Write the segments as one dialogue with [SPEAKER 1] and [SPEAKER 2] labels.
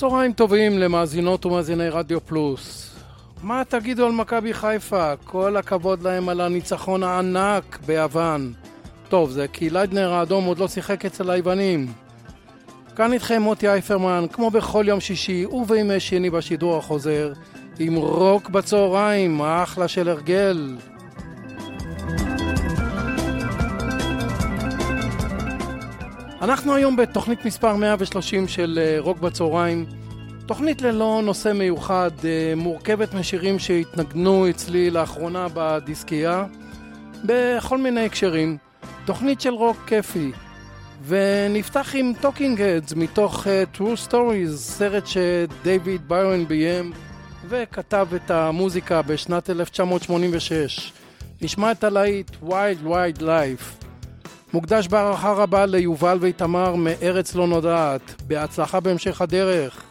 [SPEAKER 1] צהריים טובים למאזינות ומאזיני רדיו פלוס. מה תגידו על מכבי חיפה? כל הכבוד להם על הניצחון הענק ביוון. טוב, זה כי ליידנר האדום עוד לא שיחק אצל היוונים. כאן איתכם מוטי אייפרמן, כמו בכל יום שישי ובימי שני בשידור החוזר, עם רוק בצהריים, אחלה של הרגל. אנחנו היום בתוכנית מספר 130 של אה, רוק בצהריים. תוכנית ללא נושא מיוחד, אה, מורכבת משירים שהתנגנו אצלי לאחרונה בדיסקייה, בכל מיני הקשרים. תוכנית של רוק כיפי. ונפתח עם Talking Heads מתוך אה, True Stories, סרט שדייוויד ביירן ביים וכתב את המוזיקה בשנת 1986. נשמע את הלהיט Wild Wild Life. מוקדש בהערכה רבה ליובל ואיתמר מארץ לא נודעת. בהצלחה בהמשך הדרך.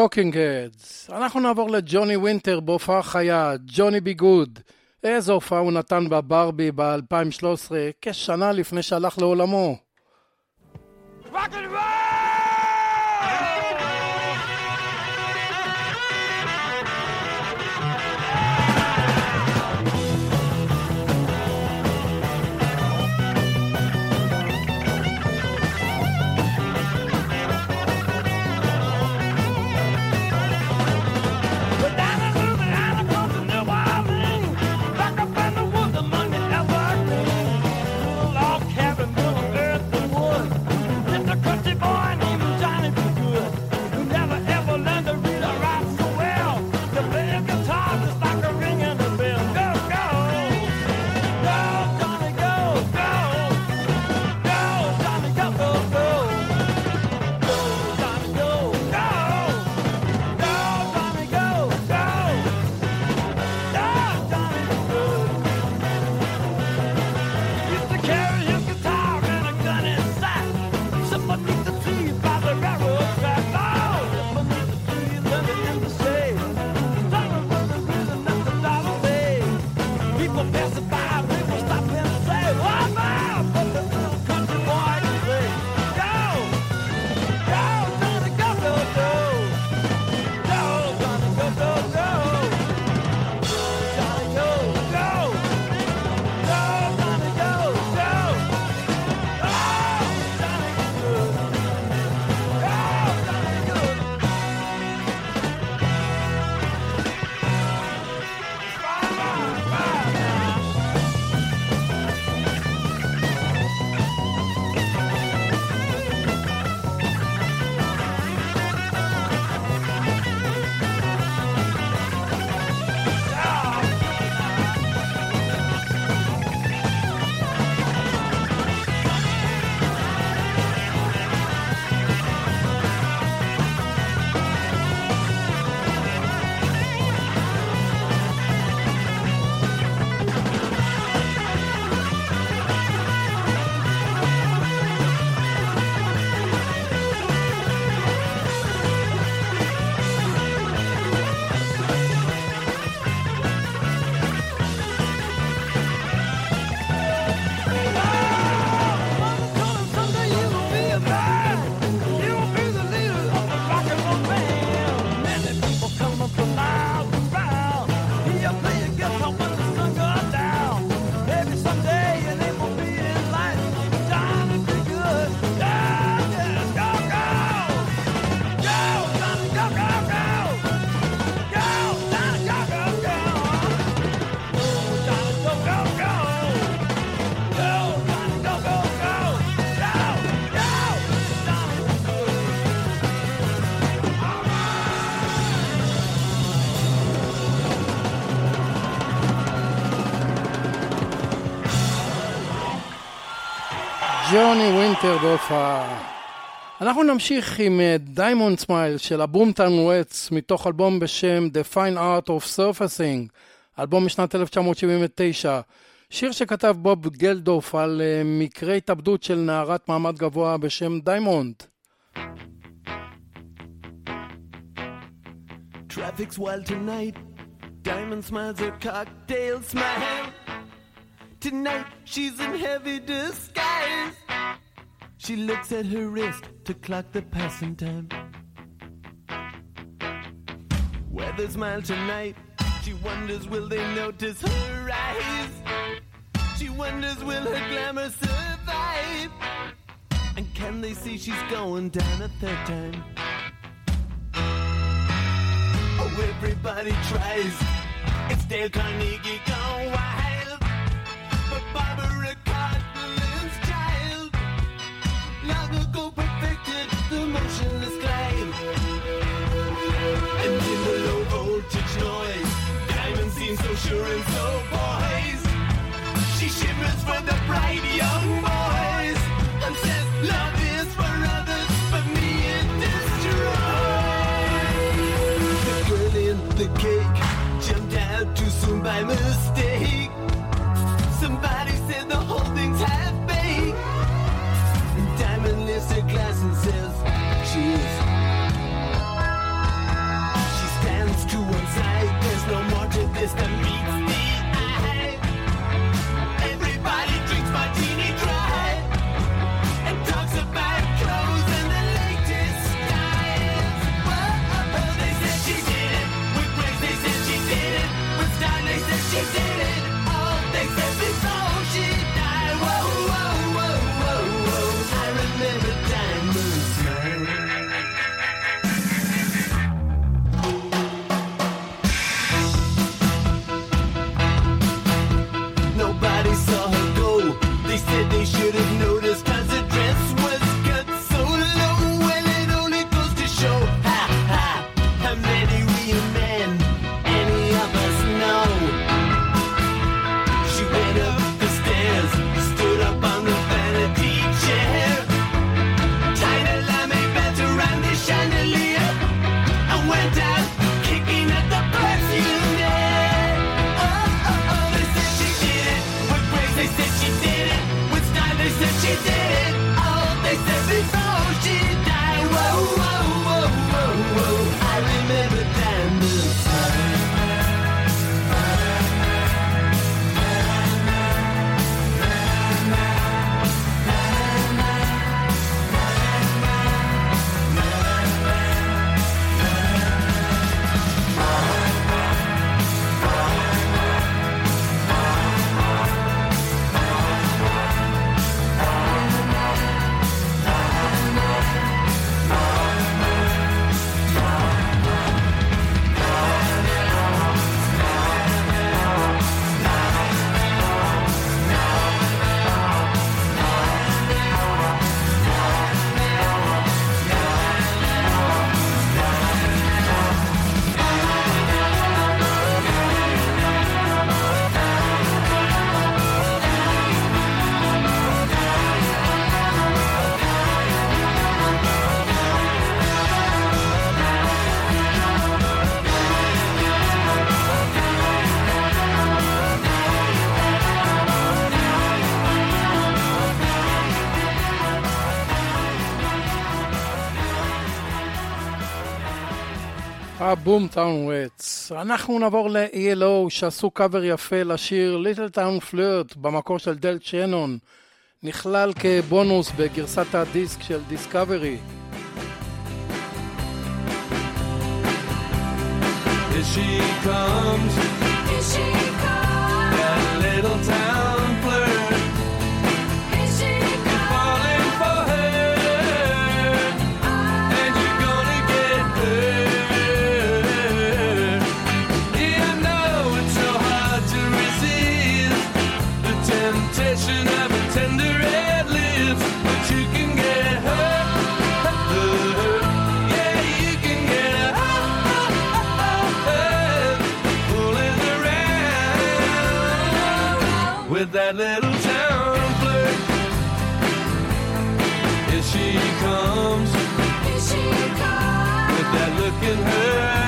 [SPEAKER 2] Talking Heads. אנחנו נעבור לג'וני וינטר בהופעה חיה, Johnny B. Goode. איזו הופעה הוא נתן בברבי ב-2013, כשנה לפני שהלך לעולמו. Rock and roll! ווינטר בהופעה. אנחנו נמשיך עם Diamond uh, Smiles של ה Boomtown Rats מתוך אלבום בשם The Fine Art of Surfacing, אלבום משנת 1979. שיר שכתב בוב גלדוף על uh, מקרה התאבדות של נערת מעמד גבוה בשם דיימונד. Traffic's wild tonight, Diamond smiles her cocktail smile. Tonight she's in heavy disguise. She looks at her wrist to clock the passing time. Weather's mild tonight. She wonders will they notice her eyes. She wonders will her glamour survive. And can they see she's going down a third time? Oh, everybody tries. It's Dale Carnegie gone wild. But Barbara I'll is the meat.
[SPEAKER 3] ה Boomtown Rats. אנחנו נעבור ל-ELO שעשו קאבר יפה לשיר Little Town Flirt במקור של דל שאנון. נכלל כבונוס בגרסת הדיסק של Discovery. Here she comes, Here she comes, with that little town flirt. Here she comes. Here she comes. With that look in her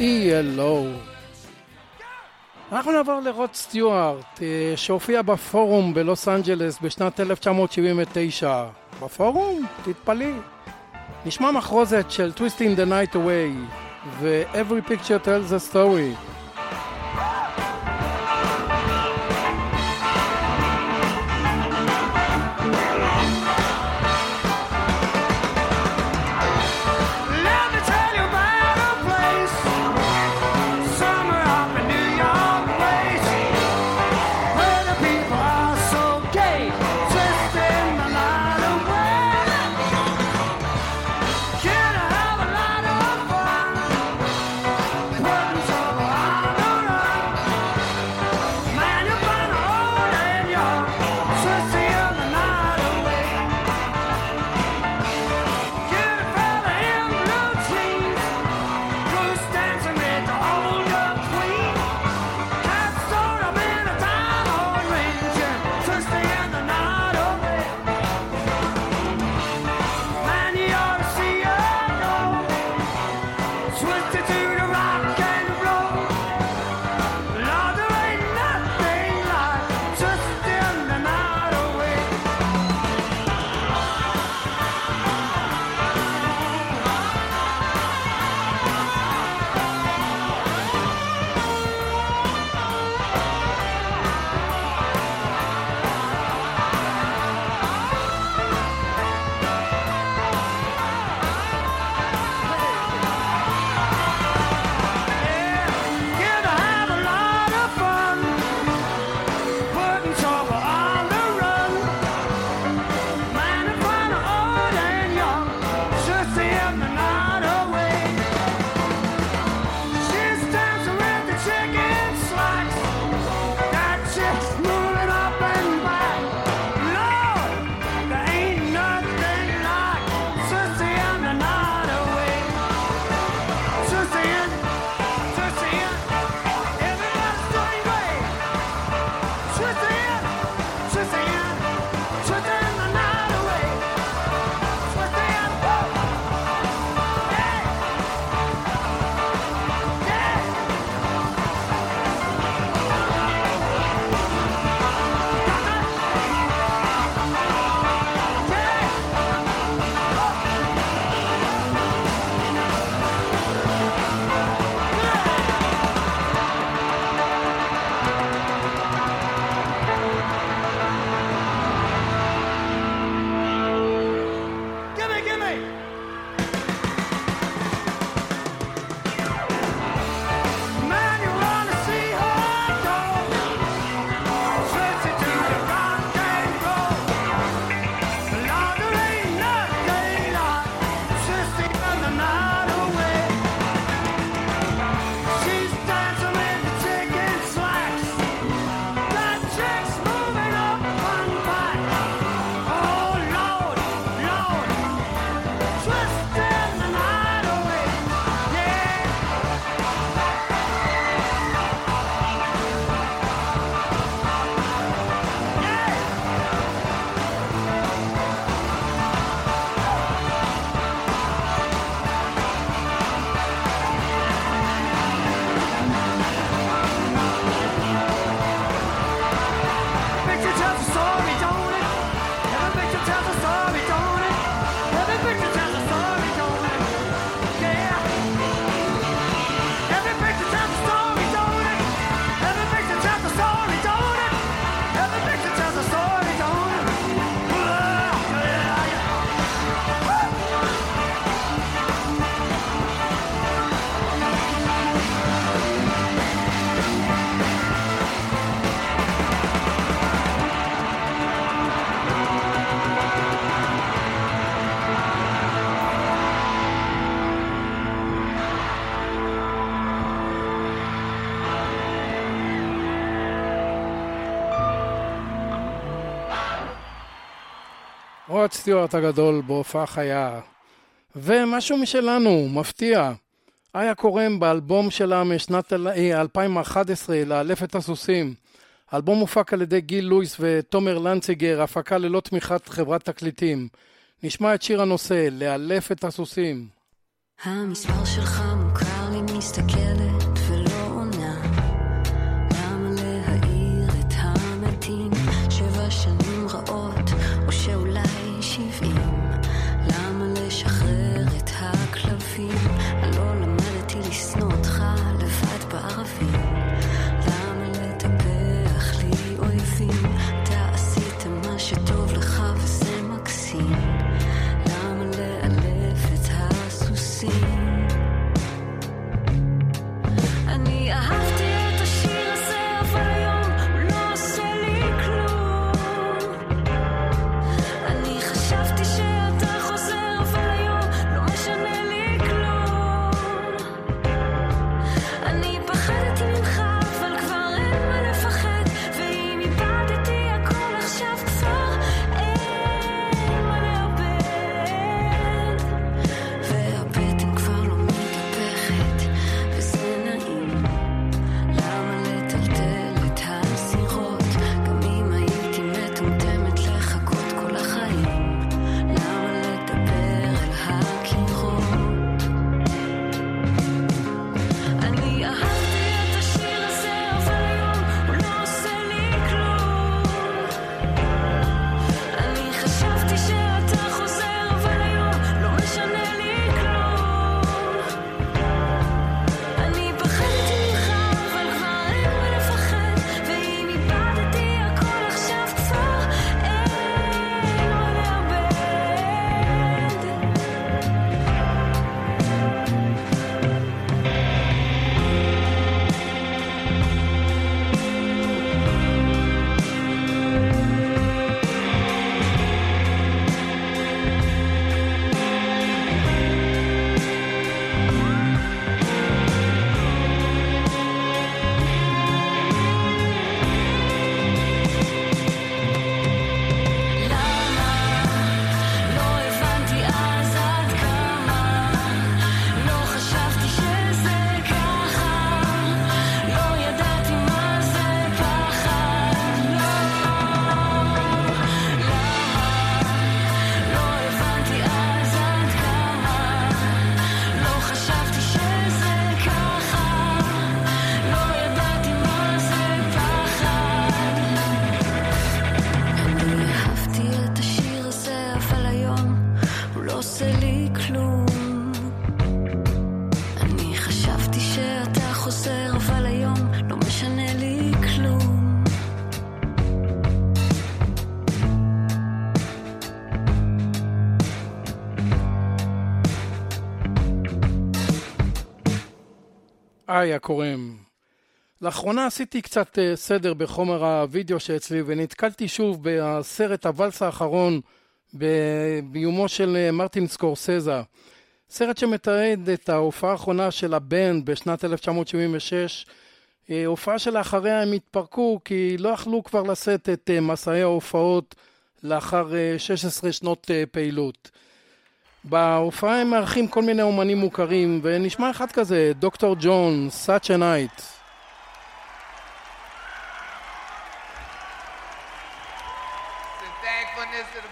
[SPEAKER 3] ELO. אנחנו נעבור לרוד סטיוארט, אה, שהופיע בפורום בלוס אנג'לס בשנת 1979. בפורום? תתפלאי. נשמע מחרוזת של Twisting the Night Away ו-Every Picture Tells a Story.
[SPEAKER 4] סטיוארט הגדול בהופעה חיה. ומשהו משלנו, מפתיע. איה קורם באלבום שלה משנת 2011, אה, לאלף את הסוסים. האלבום הופק על ידי גיל לואיס ותומר לנציגר, הפקה ללא תמיכת חברת תקליטים. נשמע את שיר הנושא, לאלף את הסוסים.
[SPEAKER 5] המספר שלך מוכר לי, מסתכלת
[SPEAKER 4] איה קורם. לאחרונה עשיתי קצת אה, סדר בחומר הווידאו שאצלי ונתקלתי שוב בסרט הוואלס האחרון ביומו של אה, מרטין סקורסזה. סרט שמתעד את ההופעה האחרונה של הבנד בשנת 1976, אה, הופעה שלאחריה הם התפרקו כי לא יכלו כבר לשאת את מסעי ההופעות לאחר 16 שנות פעילות. בהופעה הם מארחים כל מיני אומנים מוכרים, ונשמע אחד כזה, דוקטור ג'ון, Such a Night. Such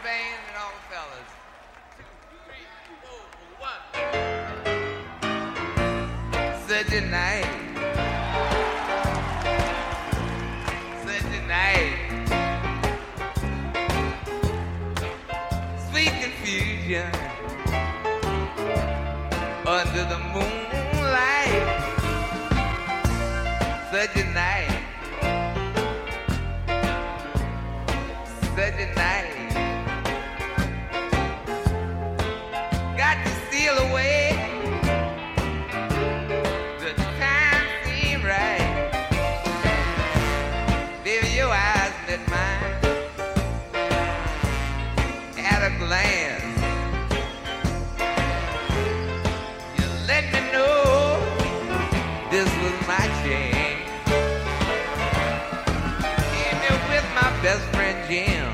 [SPEAKER 4] best friend Jim.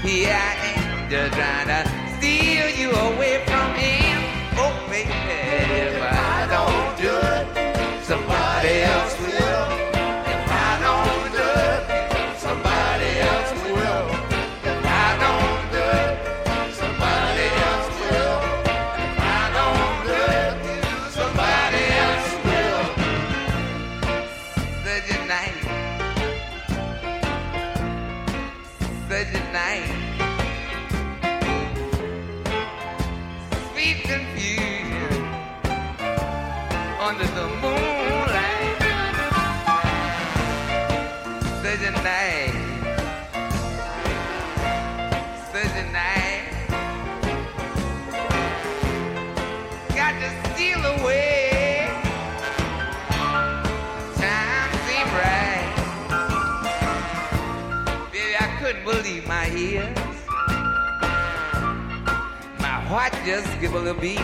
[SPEAKER 4] Here I am
[SPEAKER 6] just trying to Heart just give a little beat.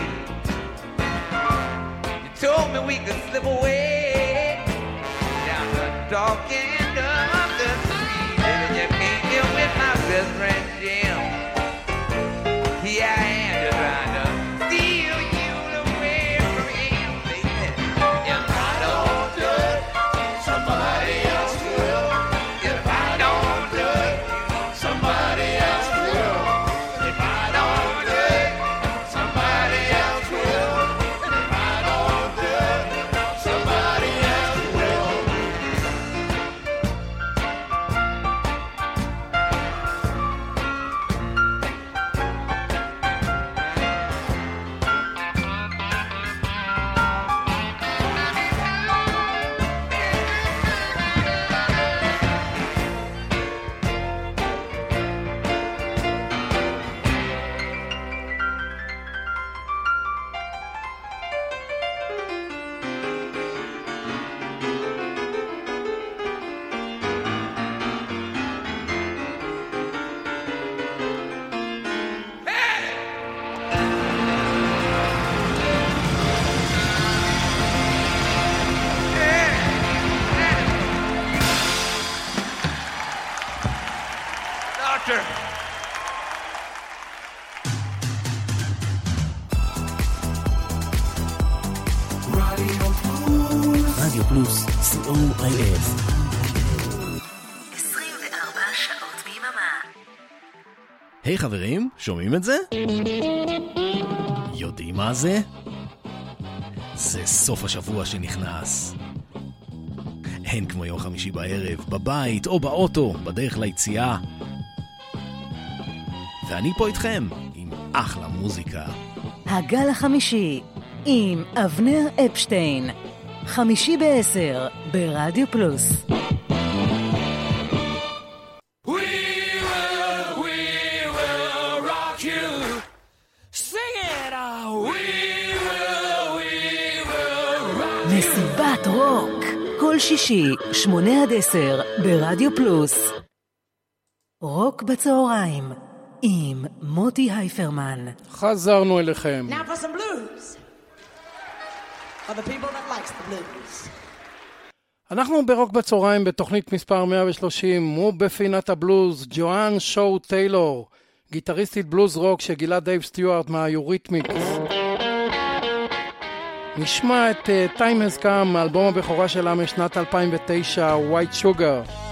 [SPEAKER 6] You told me we could slip away down the dark end of the street. And you came here with my best friend Jim.
[SPEAKER 7] היי חברים, שומעים את זה? יודעים מה זה? זה סוף השבוע שנכנס. אין כמו יום חמישי בערב, בבית או באוטו, בדרך ליציאה. ואני פה איתכם, עם אחלה מוזיקה.
[SPEAKER 8] הגל החמישי, עם אבנר אפשטיין. חמישי בעשר, ברדיו פלוס. שישי, שמונה עד עשר, ברדיו פלוס. רוק בצהריים, עם מוטי הייפרמן.
[SPEAKER 4] חזרנו אליכם.
[SPEAKER 9] Now for some blues. For the people that likes the blues.
[SPEAKER 4] אנחנו ברוק בצהריים בתוכנית מספר 130, ובפינת הבלוז, ג'ואן שו טיילור, גיטריסטית בלוז רוק שגילה דייב סטיוארט מה Eurythmics. נשמע את uh, Time Come, האלבום הבכורה שלה משנת 2009, White Sugar.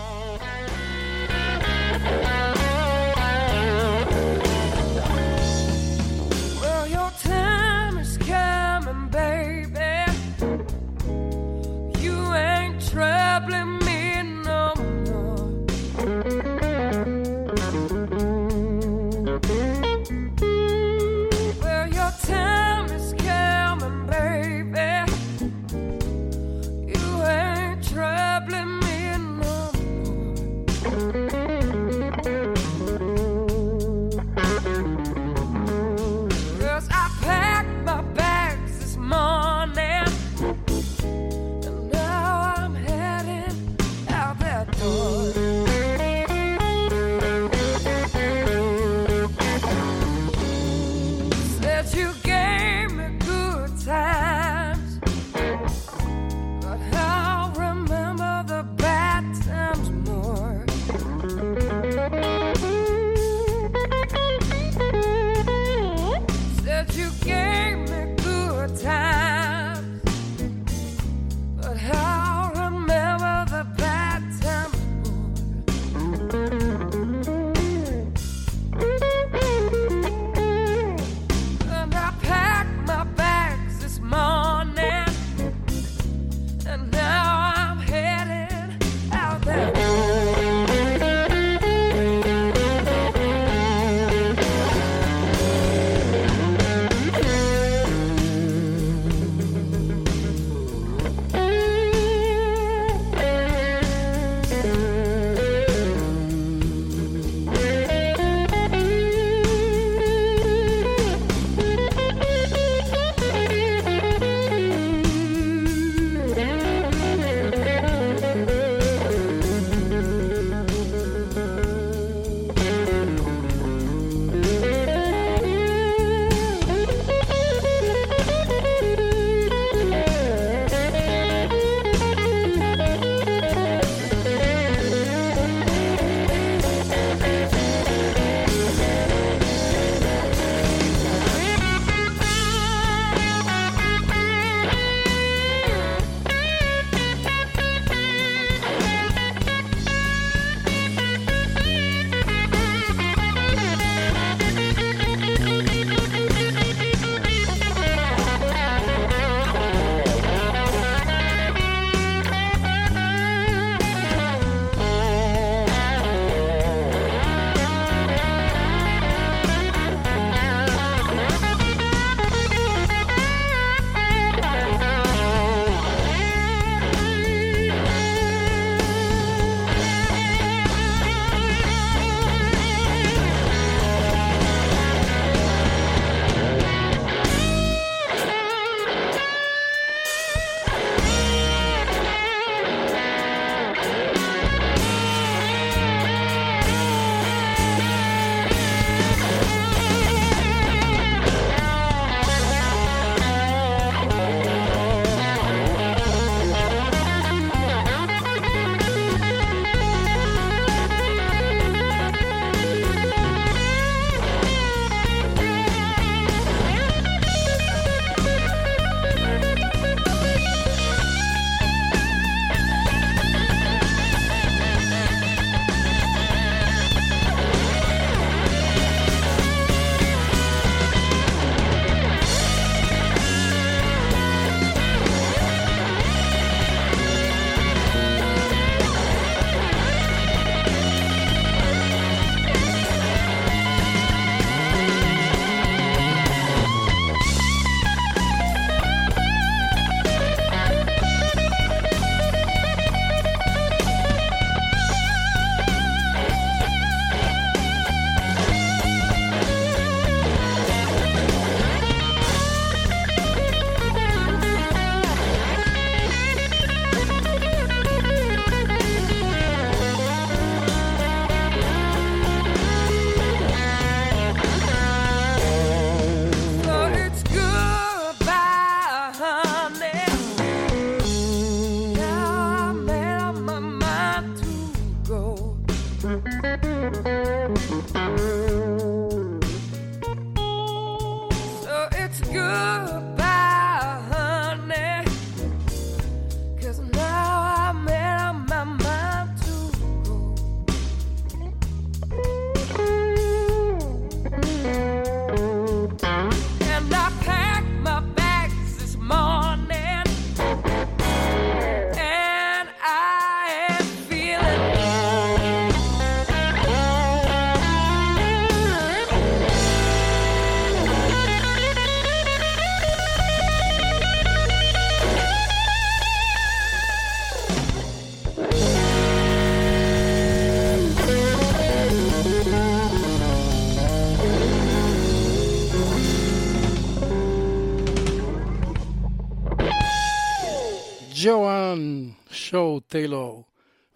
[SPEAKER 4] ג'ואן שואו טיילור.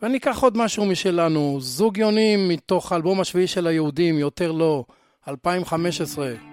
[SPEAKER 4] ואני אקח עוד משהו משלנו, זוג יונים מתוך האלבום השביעי של היהודים, יותר לא, 2015.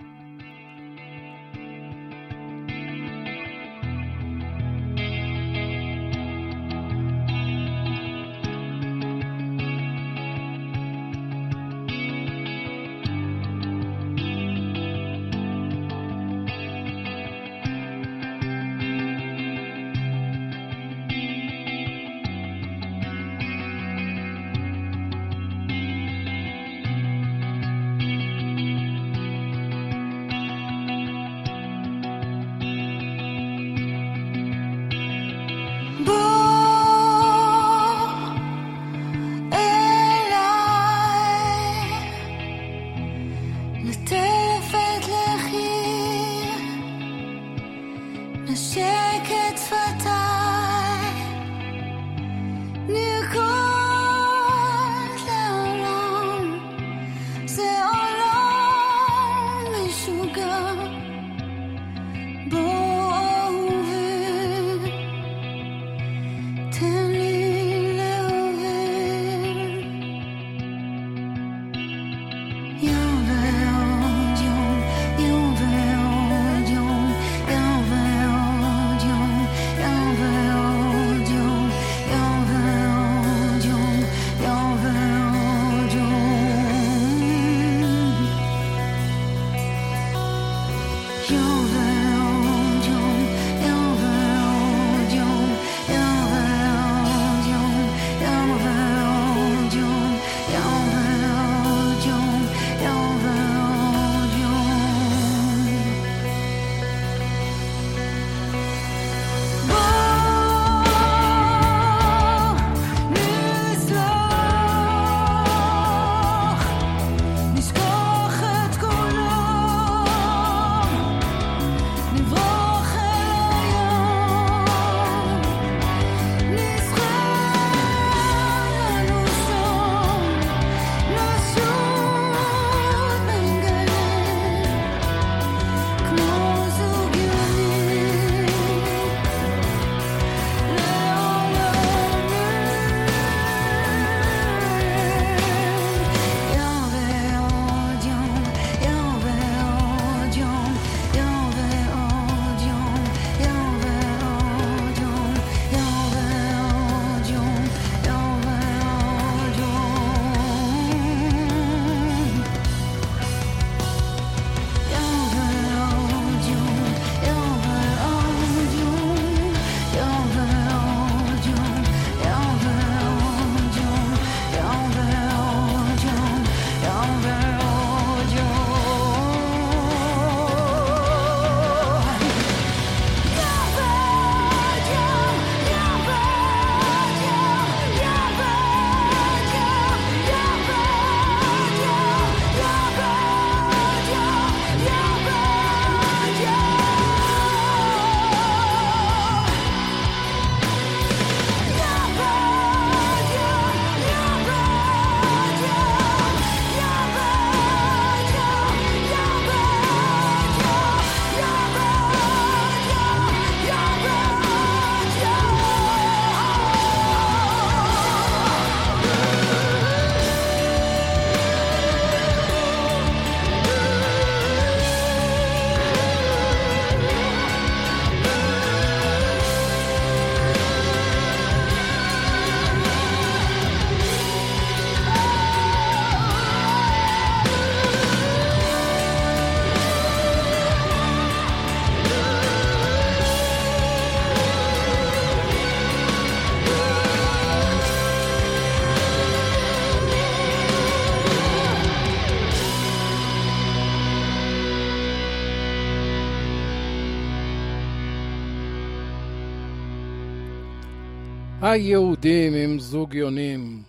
[SPEAKER 10] היהודים עם זוג יונים.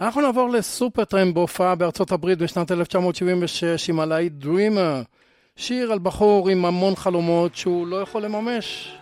[SPEAKER 10] אנחנו נעבור לסופרטרם בהופעה בארצות הברית בשנת 1976 עם הלהיט דרימר, שיר על בחור עם המון חלומות שהוא לא יכול לממש.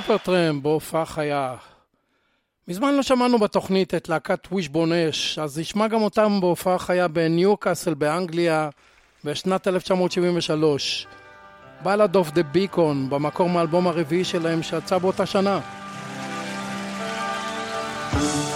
[SPEAKER 10] סופרטרם בהופעה חיה. מזמן לא שמענו בתוכנית את להקת ווישבון אש, אז נשמע גם אותם בהופעה חיה בניוקאסל באנגליה בשנת 1973. בלאד אוף דה ביקון, במקור מאלבום הרביעי שלהם שיצא באותה שנה.
[SPEAKER 6] she's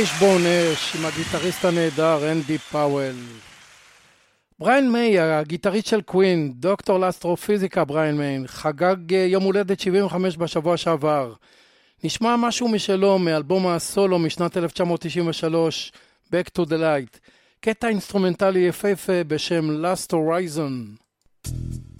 [SPEAKER 4] Wishbone Ash עם הגיטריסט הנהדר אנדי פאוול. בריין מיי, הגיטריסט של Queen, דוקטור לאסטרופיזיקה בריין מיי, חגג אה, יום הולדת 75 בשבוע שעבר. נשמע משהו משלו מאלבום הסולו משנת 1993, Back to the Light. קטע אינסטרומנטלי יפהפה בשם Last Horizon.
[SPEAKER 6] Thank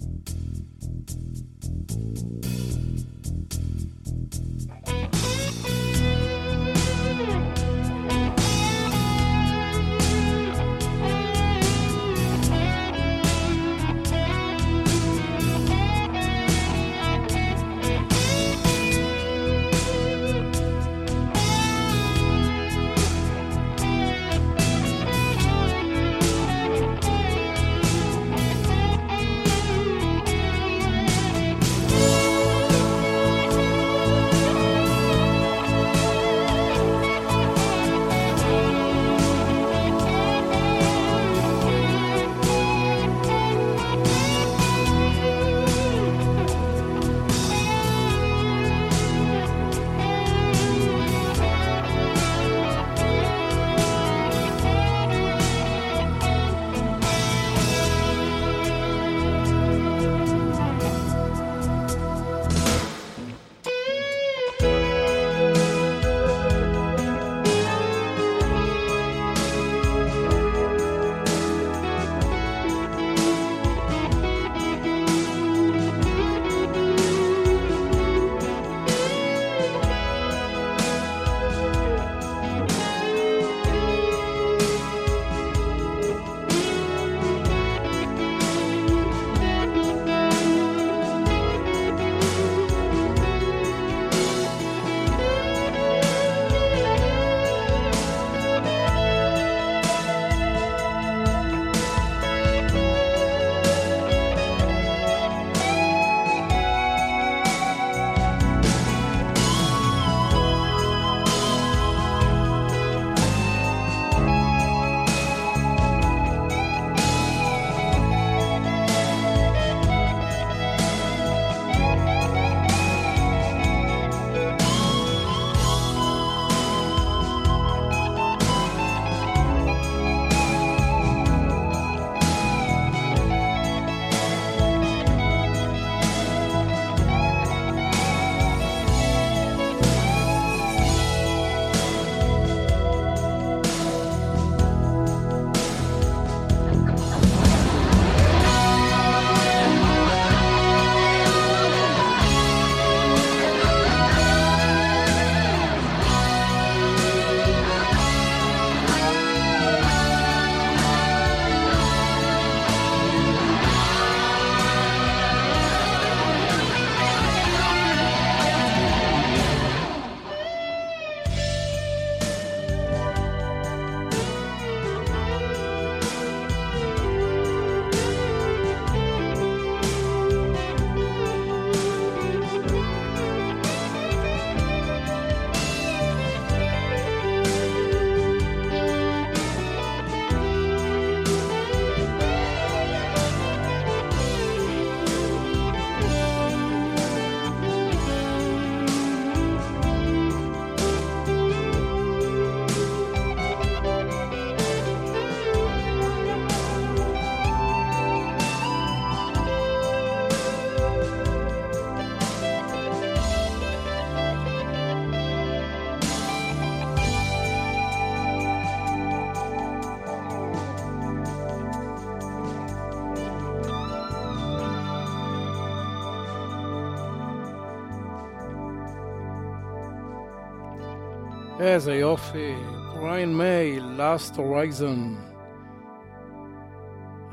[SPEAKER 3] איזה יופי, בריין מיי, Last Horizon.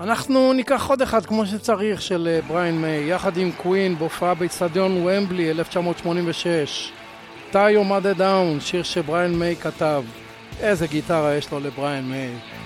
[SPEAKER 3] אנחנו ניקח עוד אחד כמו שצריך של אה, בריין מיי, יחד עם קווין בהופעה באצטדיון ומבלי 1986. tie your mother down, שיר שבריין מיי כתב. איזה גיטרה יש לו לבריין מיי.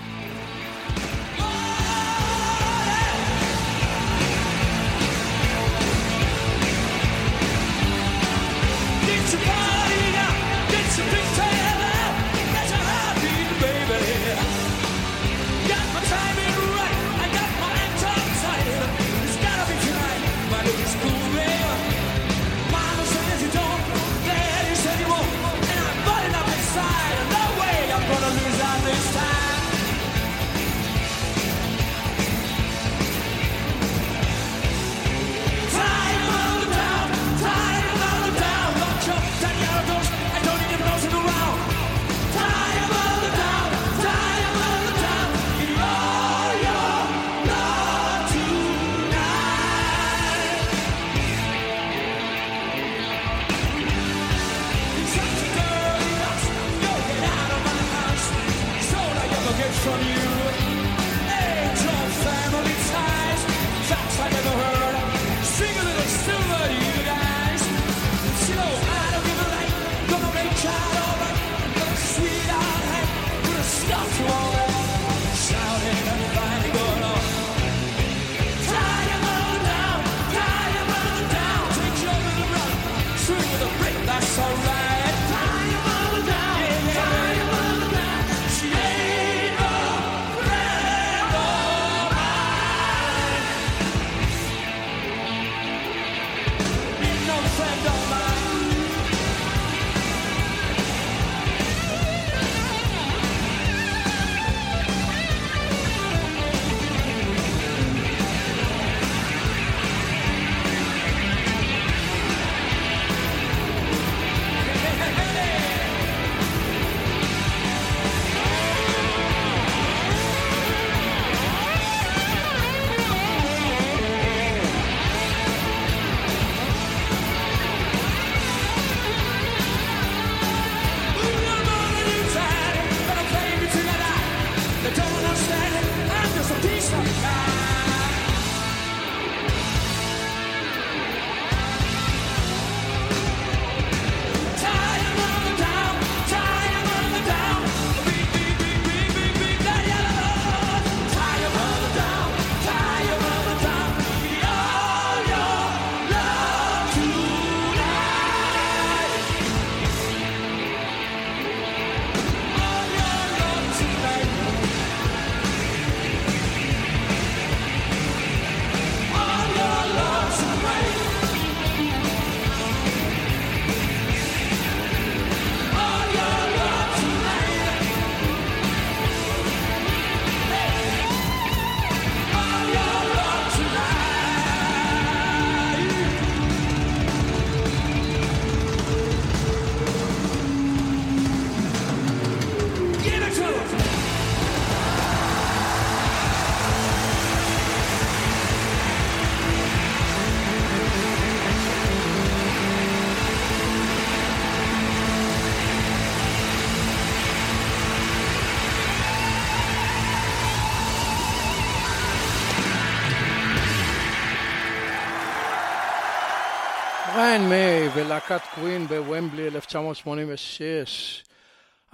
[SPEAKER 3] ולהקת Queen בוומבלי 1986.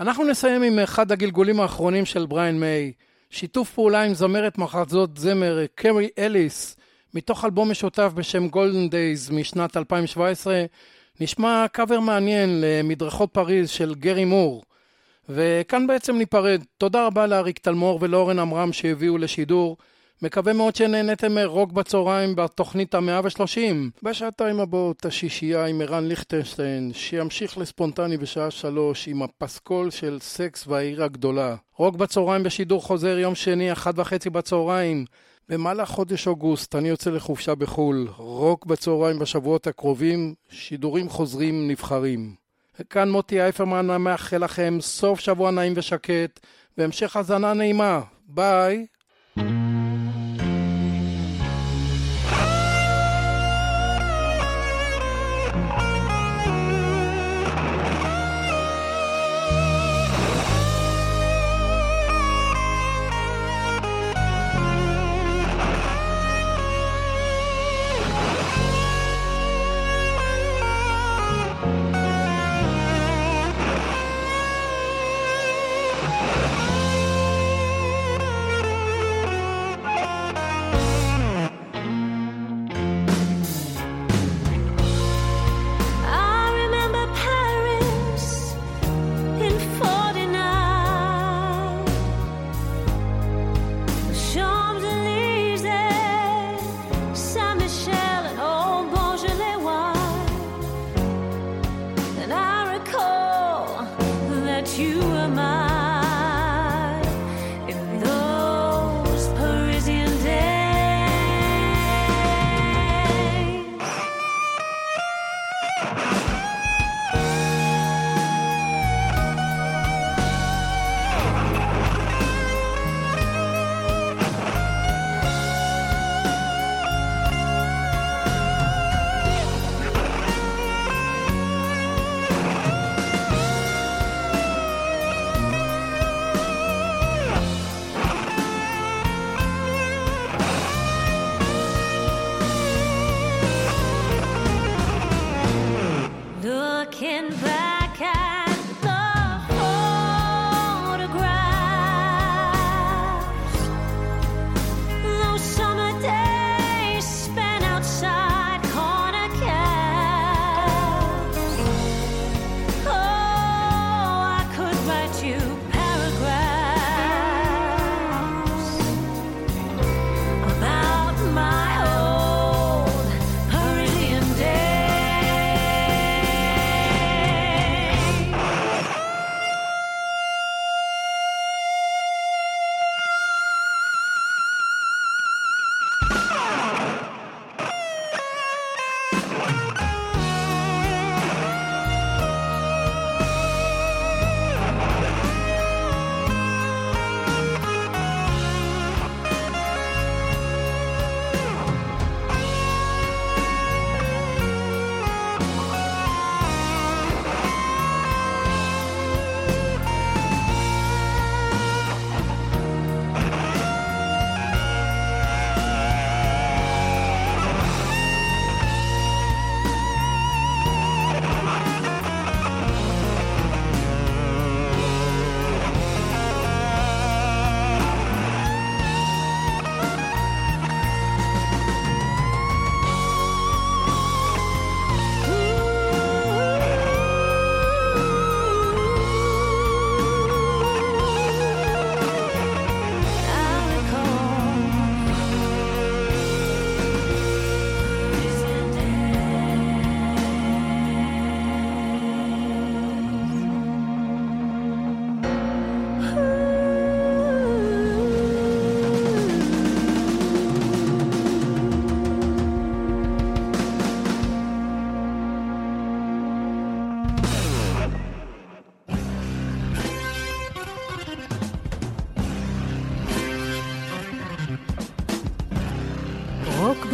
[SPEAKER 3] אנחנו נסיים עם אחד הגלגולים האחרונים של בריין מיי, שיתוף פעולה עם זמרת מחזות זמר קרי אליס, מתוך אלבום משותף בשם Golden Days משנת 2017, נשמע קאבר מעניין למדרכות פריז של גרי מור. וכאן בעצם ניפרד. תודה רבה לאריק תלמור ולאורן עמרם שהביאו לשידור. מקווה מאוד שנהניתם מרוק בצהריים בתוכנית המאה ושלושים. בשעתיים הבאות השישייה עם ערן ליכטנשטיין, שימשיך לספונטני בשעה שלוש עם הפסקול של סקס והעיר הגדולה. רוק בצהריים בשידור חוזר יום שני, אחת וחצי בצהריים. במהלך חודש אוגוסט אני יוצא לחופשה בחו"ל. רוק בצהריים בשבועות הקרובים, שידורים חוזרים נבחרים. כאן מוטי אייפרמן מאחל לכם סוף שבוע נעים ושקט, והמשך האזנה נעימה. ביי.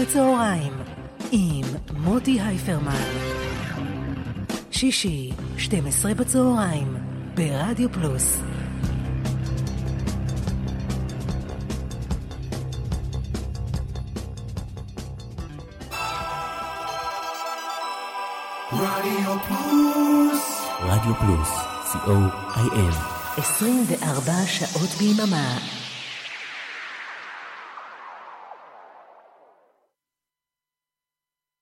[SPEAKER 8] בצהריים עם מוטי הייפרמן. שישי, 12 בצהריים, ברדיו פלוס.
[SPEAKER 11] רדיו פלוס, co.il.
[SPEAKER 8] 24 שעות ביממה.